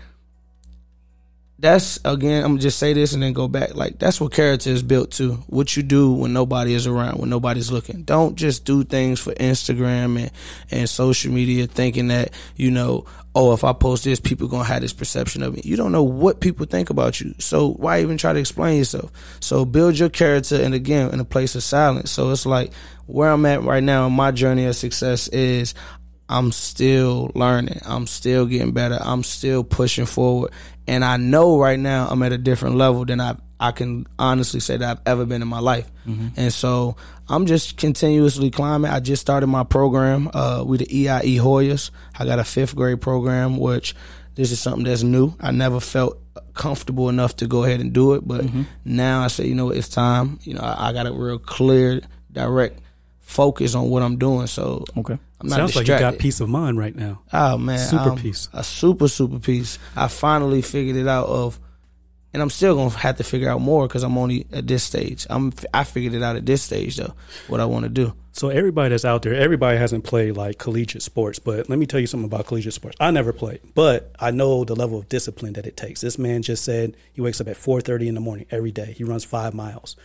that's again, I'm gonna just say this and then go back. Like that's what character is built to. What you do when nobody is around, when nobody's looking. Don't just do things for Instagram and, and social media thinking that, you know, oh, if I post this, people gonna have this perception of me. You don't know what people think about you. So why even try to explain yourself? So build your character and again in a place of silence. So it's like where I'm at right now in my journey of success is I'm still learning. I'm still getting better. I'm still pushing forward. And I know right now I'm at a different level than I I can honestly say that I've ever been in my life. Mm-hmm. And so I'm just continuously climbing. I just started my program uh, with the EIE Hoyas. I got a fifth grade program, which this is something that's new. I never felt comfortable enough to go ahead and do it, but mm-hmm. now I say, you know, it's time. You know, I, I got a real clear, direct focus on what I'm doing. So okay. I'm not Sounds distracted. like you got peace of mind right now. Oh man, super peace, a super super peace. I finally figured it out of, and I'm still gonna have to figure out more because I'm only at this stage. I'm I figured it out at this stage though, what I want to do. So everybody that's out there, everybody hasn't played like collegiate sports, but let me tell you something about collegiate sports. I never played, but I know the level of discipline that it takes. This man just said he wakes up at 4:30 in the morning every day. He runs five miles.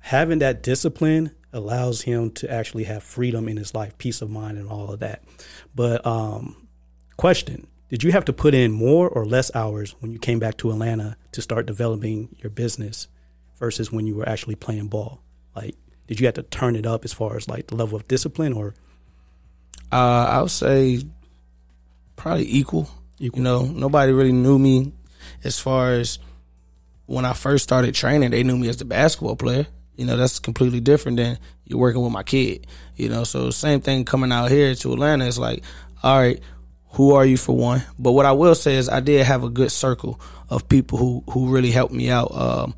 Having that discipline allows him to actually have freedom in his life, peace of mind, and all of that. But um, question: Did you have to put in more or less hours when you came back to Atlanta to start developing your business versus when you were actually playing ball? Like, did you have to turn it up as far as like the level of discipline, or? Uh, I would say probably equal. equal. You know, nobody really knew me as far as when I first started training. They knew me as the basketball player. You know, that's completely different than you're working with my kid. You know, so same thing coming out here to Atlanta. It's like, all right, who are you for one? But what I will say is I did have a good circle of people who who really helped me out. Um,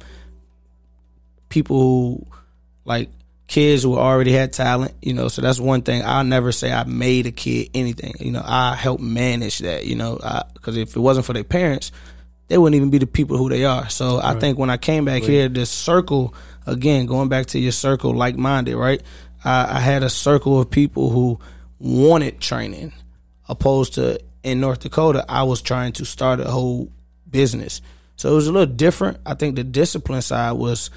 people who like kids who already had talent, you know, so that's one thing. I'll never say I made a kid anything. You know, I helped manage that, you know, because if it wasn't for their parents, they wouldn't even be the people who they are. So right. I think when I came back right. here, this circle again, going back to your circle, like minded, right? I, I had a circle of people who wanted training, opposed to in North Dakota, I was trying to start a whole business. So it was a little different. I think the discipline side was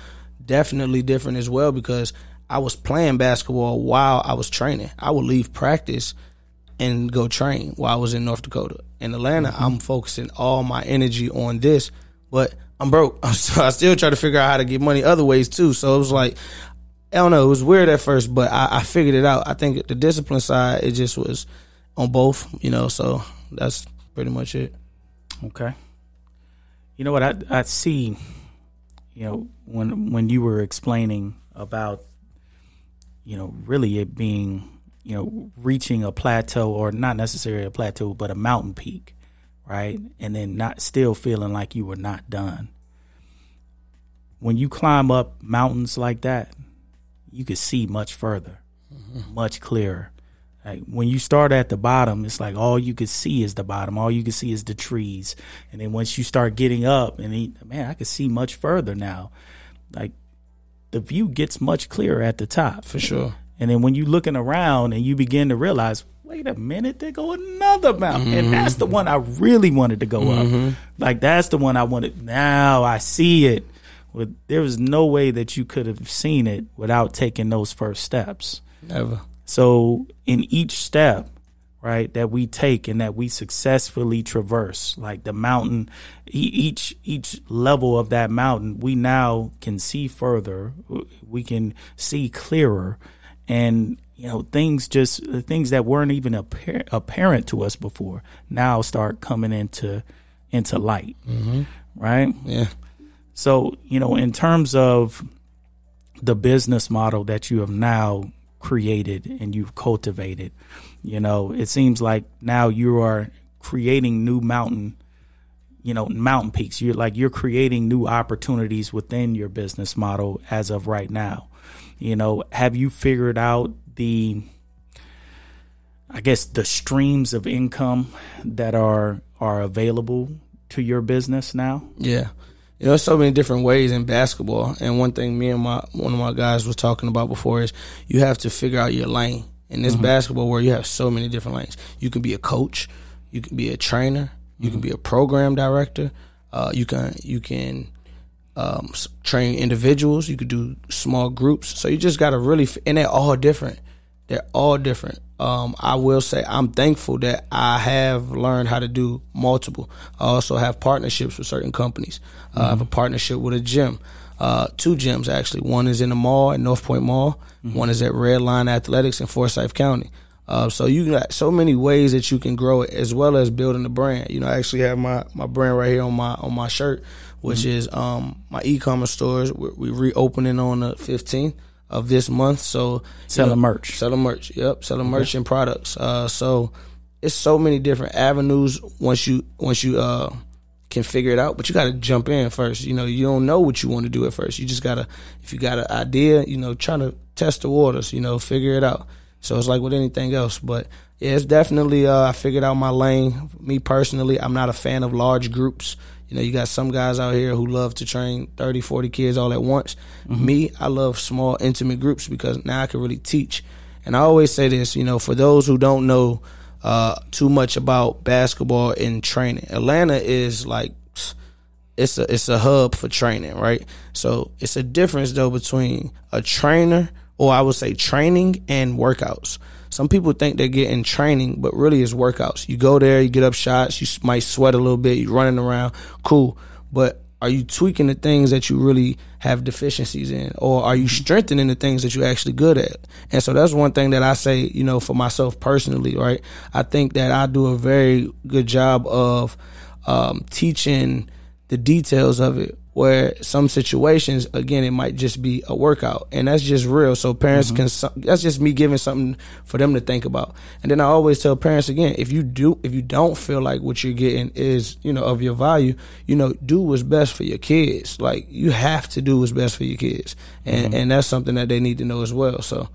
definitely different as well because I was playing basketball while I was training. I would leave practice and go train while I was in North Dakota. In Atlanta, mm-hmm. I'm focusing all my energy on this, but I'm broke. So I still try to figure out how to get money other ways too. So it was like, I don't know, it was weird at first, but I, I figured it out. I think the discipline side, it just was on both, you know, so that's pretty much it. Okay. You know what I I see, you know, when when you were explaining about, you know, really it being, you know, reaching a plateau or not necessarily a plateau, but a mountain peak right? And then not still feeling like you were not done. When you climb up mountains like that, you can see much further, mm-hmm. much clearer. Like when you start at the bottom, it's like all you could see is the bottom. All you can see is the trees. And then once you start getting up, and he, man, I can see much further now. Like the view gets much clearer at the top. For sure. And then when you're looking around and you begin to realize, wait a minute, there go another mountain. Mm-hmm. And that's the one I really wanted to go mm-hmm. up. Like that's the one I wanted. Now I see it. With there was no way that you could have seen it without taking those first steps. Never. So in each step, right, that we take and that we successfully traverse, like the mountain, each each level of that mountain, we now can see further. We can see clearer, and you know things just things that weren't even apparent, apparent to us before now start coming into into light mm-hmm. right yeah So, you know, in terms of the business model that you have now created and you've cultivated, you know, it seems like now you are creating new mountain, you know, mountain peaks. You're like you're creating new opportunities within your business model as of right now. You know, have you figured out the I guess the streams of income that are are available to your business now? Yeah. You know, so many different ways in basketball. And one thing me and my one of my guys was talking about before is you have to figure out your lane. In this mm-hmm. basketball where you have so many different lanes. You can be a coach, you can be a trainer, you mm-hmm. can be a program director, uh, you can you can um, train individuals, you could do small groups. So you just got to really, and they're all different. They're all different um, I will say I'm thankful that I have learned how to do multiple. I also have partnerships with certain companies. Uh, mm-hmm. I have a partnership with a gym, uh, two gyms actually. One is in the mall at North Point Mall. Mm-hmm. One is at Red Line Athletics in Forsyth County. Uh, so you got so many ways that you can grow it, as well as building the brand. You know, I actually have my, my brand right here on my on my shirt, which mm-hmm. is um, my e-commerce stores. We're, we're reopening on the 15th of this month. So selling know, merch, selling merch. Yep, selling okay. merch and products. Uh, so it's so many different avenues once you once you uh, can figure it out. But you got to jump in first. You know, you don't know what you want to do at first. You just gotta if you got an idea, you know, trying to test the waters. You know, figure it out. So it's like with anything else, but yeah, it's definitely uh, I figured out my lane. Me personally, I'm not a fan of large groups. You know, you got some guys out here who love to train 30, 40 kids all at once. Mm-hmm. Me, I love small, intimate groups because now I can really teach. And I always say this, you know, for those who don't know uh, too much about basketball and training, Atlanta is like it's a it's a hub for training, right? So it's a difference though between a trainer or I would say training and workouts. Some people think they're getting training, but really it's workouts. You go there, you get up shots, you might sweat a little bit, you're running around, cool. But are you tweaking the things that you really have deficiencies in or are you mm-hmm. strengthening the things that you're actually good at and so that's one thing that i say you know for myself personally right i think that i do a very good job of um, teaching the details of it where some situations again it might just be a workout. And that's just real. So parents mm-hmm. can that's just me giving something for them to think about. And then i always tell parents again if you do if you don't feel like what you're getting is you know of your value you know do what's best for your kids. Like you have to do what's best for your kids. And mm-hmm. and that's something that they need to know as well. So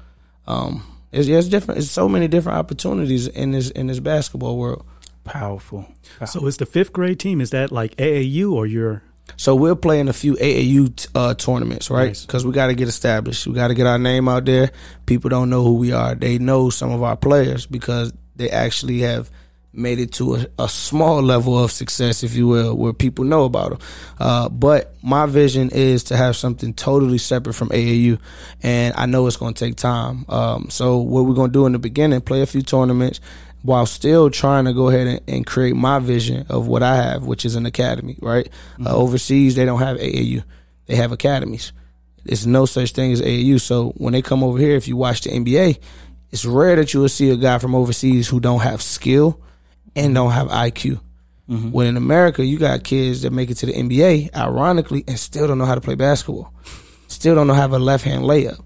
um it's, it's different. It's so many different opportunities in this in this basketball world. Powerful, powerful. so it's the fifth grade team is that like aau or you're so we're playing a few AAU uh, tournaments, right? Because nice. we got to get established. We got to get our name out there. People don't know who we are. They know some of our players because they actually have made it to a, a small level of success, if you will, where people know about them. Uh, but my vision is to have something totally separate from AAU, and I know it's going to take time. Um, so what we're going to do in the beginning, play a few tournaments, while still trying to go ahead and, and, create my vision of what I have, which is an academy, right? Mm-hmm. Uh, overseas, they don't have AAU, they have academies. There's no such thing as AAU. So when they come over here, if you watch the NBA, it's rare that you will see a guy from overseas who don't have skill and don't have IQ. Mm-hmm. When in America, you got kids that make it to the NBA, ironically, and still don't know how to play basketball, still don't know how to have a left hand layup.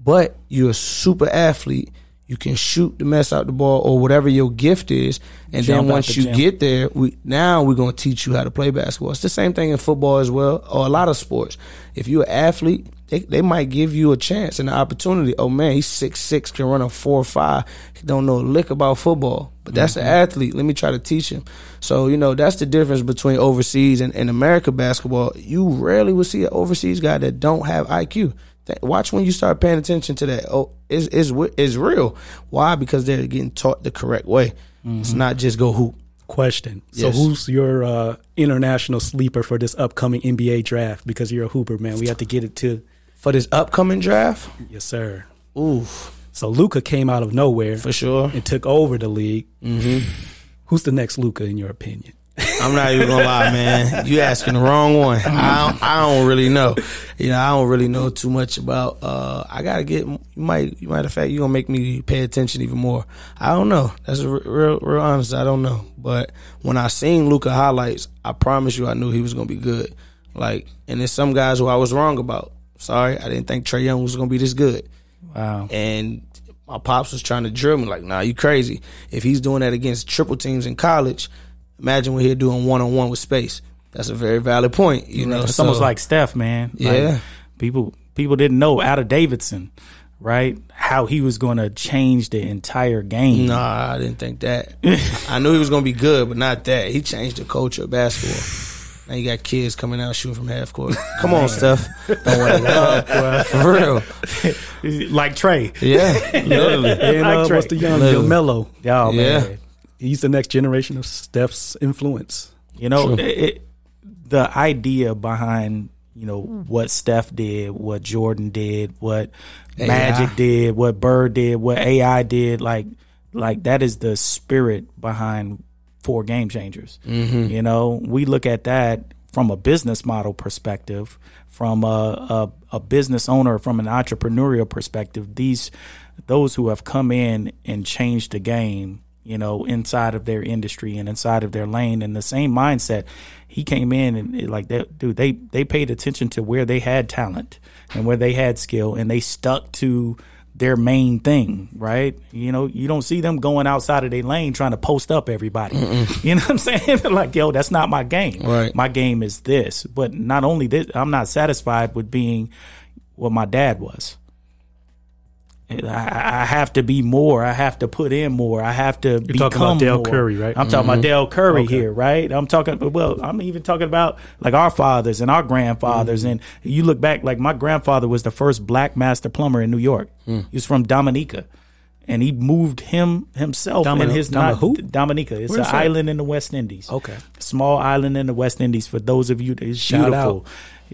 But you're a super athlete you can shoot the mess out the ball or whatever your gift is, and Jump then once the you gym. get there, we now we're gonna teach you how to play basketball. It's the same thing in football as well, or a lot of sports. If you're an athlete, they, they might give you a chance and an opportunity. Oh man, he's six six, can run a four or five. He don't know a lick about football, but that's mm-hmm. an athlete. Let me try to teach him. So you know that's the difference between overseas and, and America basketball. You rarely will see an overseas guy that don't have IQ. Watch when you start paying attention to that. Oh, it's it's, it's real. Why? Because they're getting taught the correct way. Mm-hmm. It's not just go hoop. Question. So, who's your uh, international sleeper for this upcoming NBA draft? Because you're a hooper, man. We have to get it to for this upcoming draft. Yes, sir. Ooh. So Luka came out of nowhere for sure and took over the league. Mm-hmm. Who's the next Luka in your opinion? I'm not even gonna lie, man. You asking the wrong one. I don't, I don't really know. You know, I don't really know too much about. Uh, I gotta get. You might, you might. In fact, you gonna make me pay attention even more. I don't know. That's real, real honest. I don't know. But when I seen Luka highlights, I promise you, I knew he was gonna be good. Like, and there's some guys who I was wrong about. Sorry, I didn't think Trae Young was gonna be this good. Wow. And my pops was trying to drill me like, nah, you crazy. If he's doing that against triple teams in college, imagine what he'll do in one on one with space. That's a very valid point. You know, It's so- almost like Steph, man. Like, Yeah. people people didn't know out of Davidson, right? How he was going to change the entire game. Nah, I didn't think that. I knew he was gonna be good, but not that. He changed the culture of basketball. Now you got kids coming out shooting from half court. Come on, Steph. Don't worry. Uh, for real. like Trae. Yeah, literally. And Like uh, Trae. what's the young Literally. Melo? Oh Yeah. man. He's the next generation of Steph's influence. You know, Sure. it, it, the idea behind you know what Steph did, what Jordan did, what AI. Magic did, what Bird did, what AI did, like like that is the spirit behind four game changers. Mm-hmm. You know, we look at that from a business model perspective, from a, a, a business owner, from an entrepreneurial perspective. These those who have come in and changed the game, you know, inside of their industry and inside of their lane, and the same mindset. He came in and like that, dude. They they paid attention to where they had talent and where they had skill, and they stuck to their main thing, right? You know, you don't see them going outside of their lane trying to post up everybody. You know what I'm saying? like, yo, that's not my game. Right. My game is this. But not only this, I'm not satisfied with being what my dad was. I, I have to be more. I have to put in more. I have to You're become talking about Dell more. Curry, right? I'm talking about mm-hmm. Dell Curry Okay. here, right? I'm talking. Well, I'm even talking about like our fathers and our grandfathers. Mm-hmm. And you look back, like my grandfather was the first black master plumber in New York. Hmm. He was from Dominica, and he moved him himself Domin- and his Domin- not- who? Dominica. It's an island in the West Indies Okay. small island in the West Indies. For those of you, it's Shout beautiful.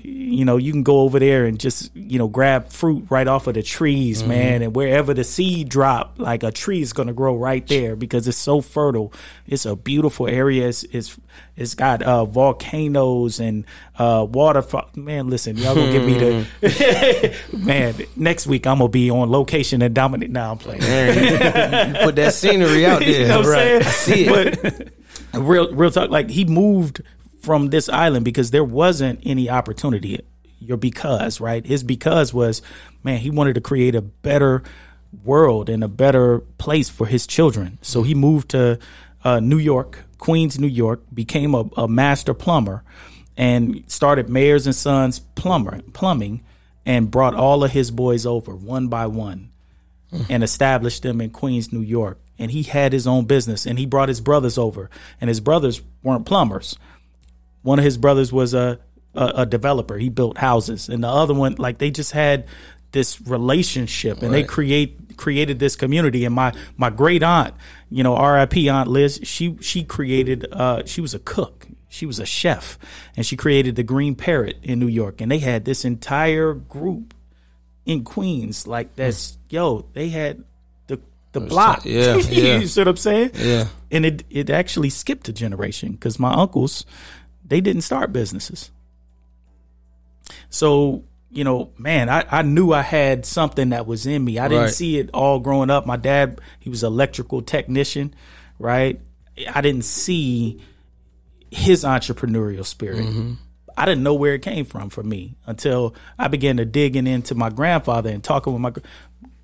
You know, you can go over there and just you know grab fruit right off of the trees, Mm-hmm. man. And wherever the seed drop, like a tree is gonna grow right there because it's so fertile. It's a beautiful area. It's it's, it's got uh, volcanoes and uh, waterfall. Man, listen, y'all gonna give me the man. Next week I'm gonna be on location in Dominic. Now I'm playing. Put that scenery out there. You know saying? I see it. But real, real talk. Like he moved from this island because there wasn't any opportunity. Your because, right? His because was, man, he wanted to create a better world and a better place for his children. So he moved to uh, New York, Queens, New York, became a, a master plumber, and started Mayers and Sons plumber plumbing, and brought all of his boys over one by one and established them in Queens, New York. And he had his own business and he brought his brothers over. And his brothers weren't plumbers. One of his brothers was a, a, a developer. He built houses. And the other one, like they just had this relationship and they create created this community. And my my great aunt, you know, R.I.P. Aunt Liz, she she created uh she was a cook. She was a chef and she created the Green Parrot in New York. And they had this entire group in Queens, like that's yo, they had the the block. yeah, yeah. you see what I'm saying? Yeah. And it it actually skipped a generation because my uncles, they didn't start businesses. So you know, man, I, I knew I had something that was in me. I didn't Right. see it all growing up. My dad, he was an electrical technician, right? I didn't see his entrepreneurial spirit. Mm-hmm. I didn't know where it came from for me until I began to digging into my grandfather and talking with my gr-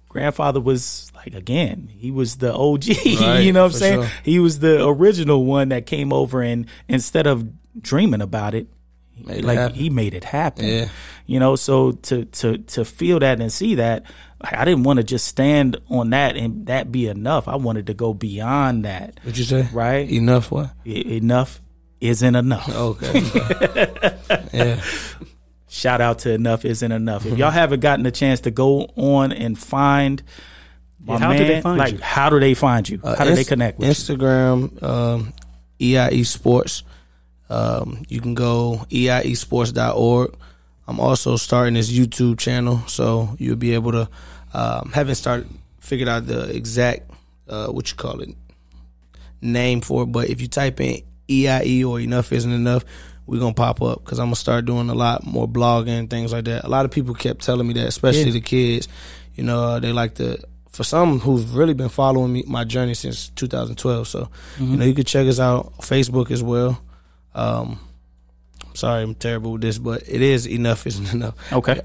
grandfather was like again, he was the OG, Right, you know what I'm saying? sure. He was the original one that came over and instead of dreaming about it, Made like happen. he made it happen. Yeah. You know, so to to to feel that and see that, I didn't want to just stand on that and that be enough. I wanted to go beyond that. What'd you say? Right? Enough what? E- enough isn't enough. Okay. yeah. Shout out to Enough Isn't Enough. If y'all haven't gotten a chance to go on and find my Yeah, how man, do they find like you? how do they find you? Uh, how do they connect with Instagram, um, EIE Sports. Um, you can go eiesports.org. I'm also starting this YouTube channel, so you'll be able to. Um, haven't started figured out the exact uh, what you call it name for it, but if you type in EIE or enough isn't enough, we're gonna pop up because I'm gonna start doing a lot more blogging things like that. A lot of people kept telling me that, especially Yeah. the kids. You know, they like to. For some who've really been following me, my journey since 2012. So, you know, you can check us out Facebook as well. Um, I'm sorry, I'm terrible with this, but it is enough isn't enough. Okay.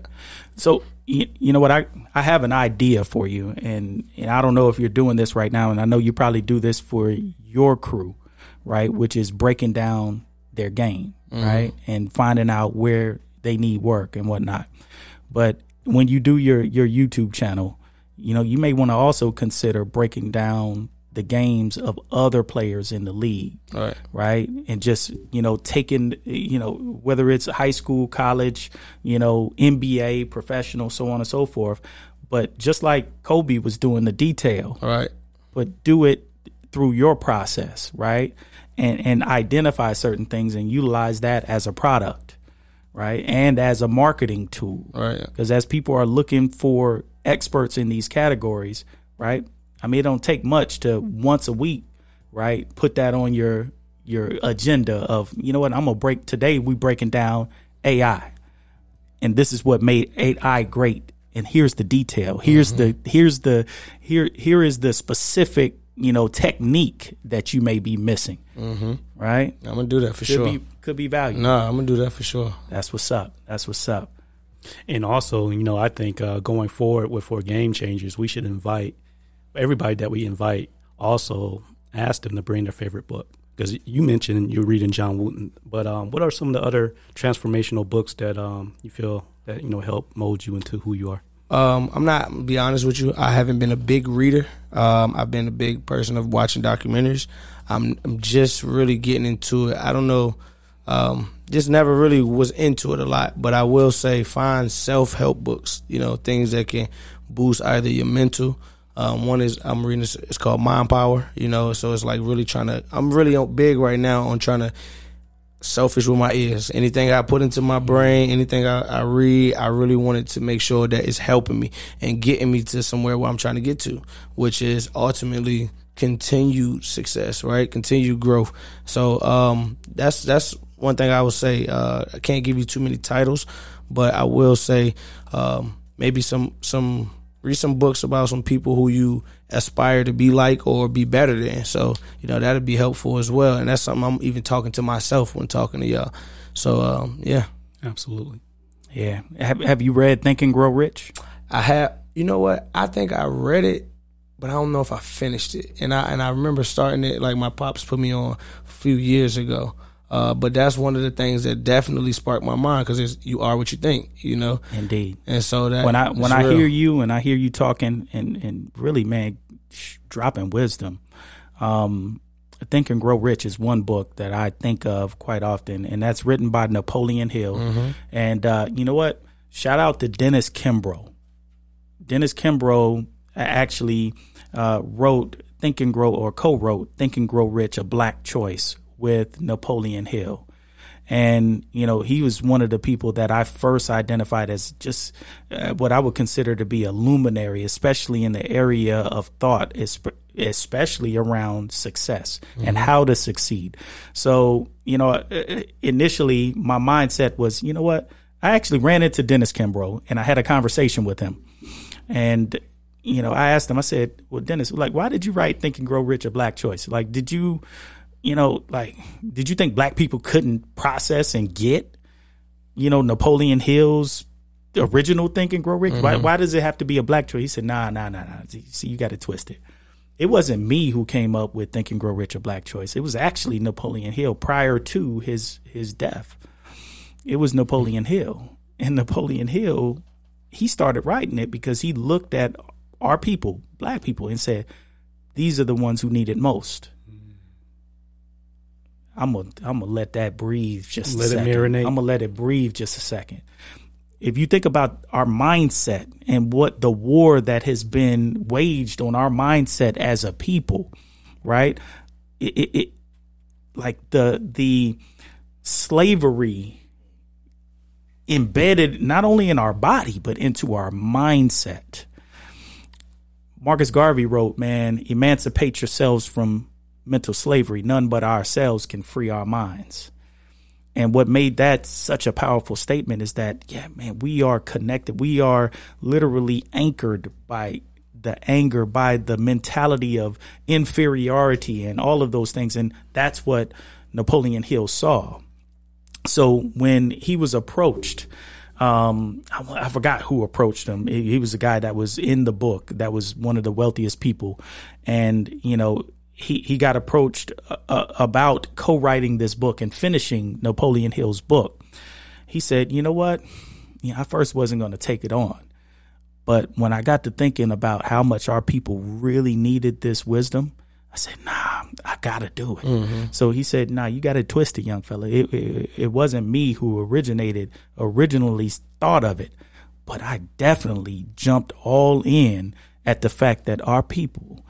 So you, you know what I I have an idea for you, and and I don't know if you're doing this right now, and I know you probably do this for your crew, right? Which is breaking down their game, right, and finding out where they need work and whatnot. But when you do your your YouTube channel, you know you may want to also consider breaking down the games of other players in the league right. right? And just, you know, taking, you know, whether it's high school, college, you know, NBA, professional, so on and so forth. But just like Kobe was doing the detail, Right. but do it through your process, right? And and identify certain things and utilize that as a product, right? And as a marketing tool. Right. Because as people are looking for experts in these categories, right? I mean, it don't take much to once a week, right? Put that on your your agenda of, you know what, I'm gonna break today. We breaking down AI, and this is what made AI great. And here's the detail. Here's the here's the here here is the specific you know technique that you may be missing, mm-hmm. right? I'm gonna do that for Could sure. be could be valuable. no, I'm gonna do that for sure. That's what's up. That's what's up. And also, you know, I think uh, going forward with for game changers, we should invite everybody that we invite. Also, ask them to bring their favorite book because you mentioned you're reading John Wooden, but um, what are some of the other transformational books that um, you feel that you know help mold you into who you are? Um, I'm not to be honest with you. I haven't been a big reader. Um, I've been a big person of watching documentaries. I'm, I'm just really getting into it. I don't know. Um, just never really was into it a lot. But I will say, find self help books. You know, things that can boost either your mental. Um, one is I'm reading. This, it's called Mind Power. You know, so it's like really trying to. I'm really big right now on trying to selfish with my ears. Anything I put into my brain, anything I, I read, I really wanted to make sure that it's helping me and getting me to somewhere where I'm trying to get to, which is ultimately continued success, right? Continued growth. So um, that's that's one thing I would say. Uh, I can't give you too many titles, but I will say um, maybe some some read some books about some people who you aspire to be like or be better than. So, you know, that'd be helpful as well. And that's something I'm even talking to myself when talking to y'all. So, um, yeah. Absolutely. Yeah. Have Have you read Think and Grow Rich? I have you know what? I think I read it, but I don't know if I finished it. And I and I remember starting it like my pops put me on a few years ago. Uh, but that's one of the things that definitely sparked my mind because you are what you think, you know. Indeed. And so that when I when I real. hear you and I hear you talking and and really man sh- dropping wisdom, um, Think and Grow Rich is one book that I think of quite often, and that's written by Napoleon Hill. Mm-hmm. And uh, you know what? Shout out to Dennis Kimbro. Dennis Kimbro actually uh, wrote Think and Grow or co-wrote Think and Grow Rich, a Black Choice with Napoleon Hill. And, you know, he was one of the people that I first identified as just uh, what I would consider to be a luminary, especially in the area of thought, especially around success and how to succeed. So, you know, uh, initially my mindset was, you know what? I actually ran into Dennis Kimbro and I had a conversation with him. And, you know, I asked him, I said, well, Dennis, like, why did you write Think and Grow Rich a Black Choice? Like, did you, you know, like, did you think black people couldn't process and get, you know, Napoleon Hill's original Think and Grow Rich? Why, mm-hmm. why does it have to be a black choice? He said, nah, nah, nah, nah. See, you got it twisted. It It wasn't me who came up with Think and Grow Rich a Black Choice. It was actually Napoleon Hill prior to his his death. It was Napoleon Hill. And Napoleon Hill, he started writing it because he looked at our people, black people, and said, These are the ones who need it most. I'm gonna I'm gonna let that breathe just Let a it marinate. I'm gonna let it breathe just a second. If you think about our mindset and what the war that has been waged on our mindset as a people, right? It, it, it like the the slavery embedded not only in our body but into our mindset. Marcus Garvey wrote, "Man, emancipate yourselves from mental slavery. None but ourselves can free our minds." And what made that such a powerful statement is that, yeah, man, we are connected. We are literally anchored by the anger, by the mentality of inferiority and all of those things. And that's what Napoleon Hill saw. So when he was approached, um, I, I, forgot who approached him. He, he was a guy that was in the book, that was one of the wealthiest people, and you know he he got approached uh, uh about co-writing this book and finishing Napoleon Hill's book. He said, "You know what? You know, I first wasn't going to take it on, but when I got to thinking about how much our people really needed this wisdom, I said, nah, I gotta do it. Mm-hmm. So he said, nah, you gotta twist it, young fella. It, it, it wasn't me who originated, originally thought of it, but I definitely jumped all in at the fact that our people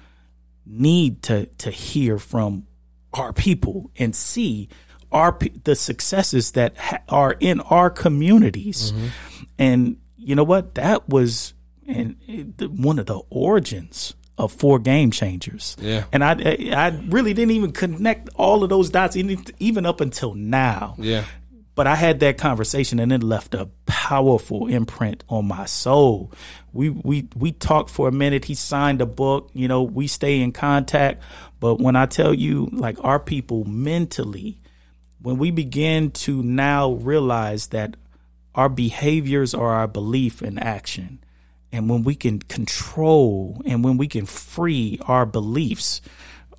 need to, to hear from our people and see our, the successes that ha- are in our communities. Mm-hmm. And you know what? That was, and one of the origins of four game changers. Yeah. And I I really didn't even connect all of those dots even up until now. Yeah. But I had that conversation and it left a powerful imprint on my soul. We we we talked for a minute. He signed a book. You know, we stay in contact. But when I tell you, like our people mentally, when we begin to now realize that our behaviors are our belief in action, and when we can control and when we can free our beliefs,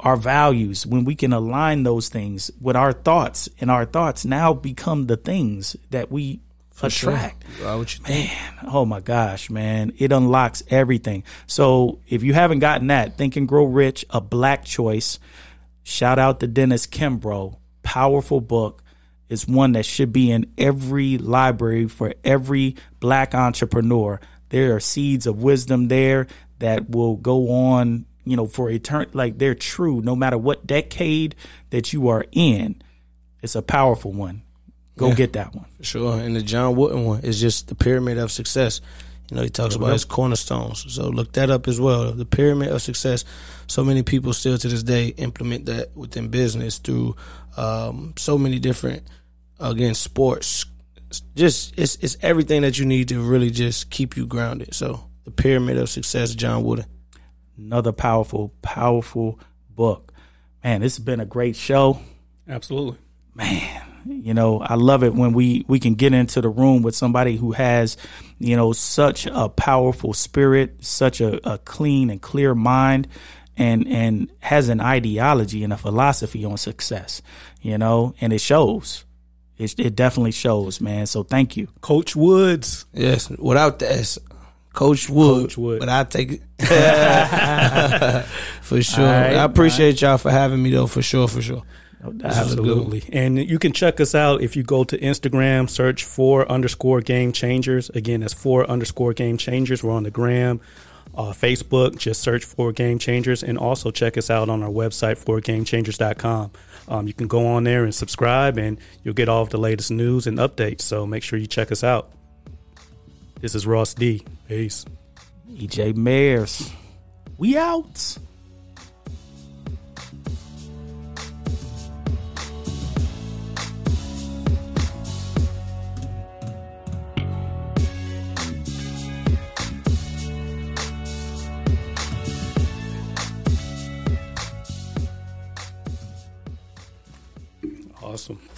our values, when we can align those things with our thoughts, and our thoughts now become the things that we For attract. Sure. What you think? Man, oh my gosh, man, it unlocks everything. So if you haven't gotten that, Think and Grow Rich, a black choice. Shout out to Dennis Kimbro, powerful book. Is one that should be in every library for every black entrepreneur. There are seeds of wisdom there that will go on, you know, for eternity. Like they're true no matter what decade that you are in. It's a powerful one. Go yeah, get that one. For sure. And the John Wooden one is just the pyramid of success. You know, he talks about his cornerstones. So look that up as well. The pyramid of success. So many people still to this day implement that within business through um, so many different, again, sports, just it's it's everything that you need to really just keep you grounded. So the pyramid of success, John Wooden. Another powerful, powerful book. Man, this has been a great show. Absolutely. Man, you know, I love it when we we can get into the room with somebody who has, you know, such a powerful spirit, such a, a clean and clear mind, and and has an ideology and a philosophy on success. You know, and it shows it, it definitely shows, man. So thank you, Coach Woods. Yes, without that, Coach Wood. Coach Wood. But I take it for sure. Right, I appreciate y'all for having me, though. For sure, for sure. Absolutely. And you can check us out if you go to Instagram, search for underscore game changers. Again, that's four underscore game changers. We're on the gram. Uh, Facebook, just search for Game Changers, and also check us out on our website, for gamechangers.com. Um, you can go on there and subscribe, and you'll get all of the latest news and updates. So make sure you check us out. This is Ross D. Peace. EJ Mayers. We out. Awesome.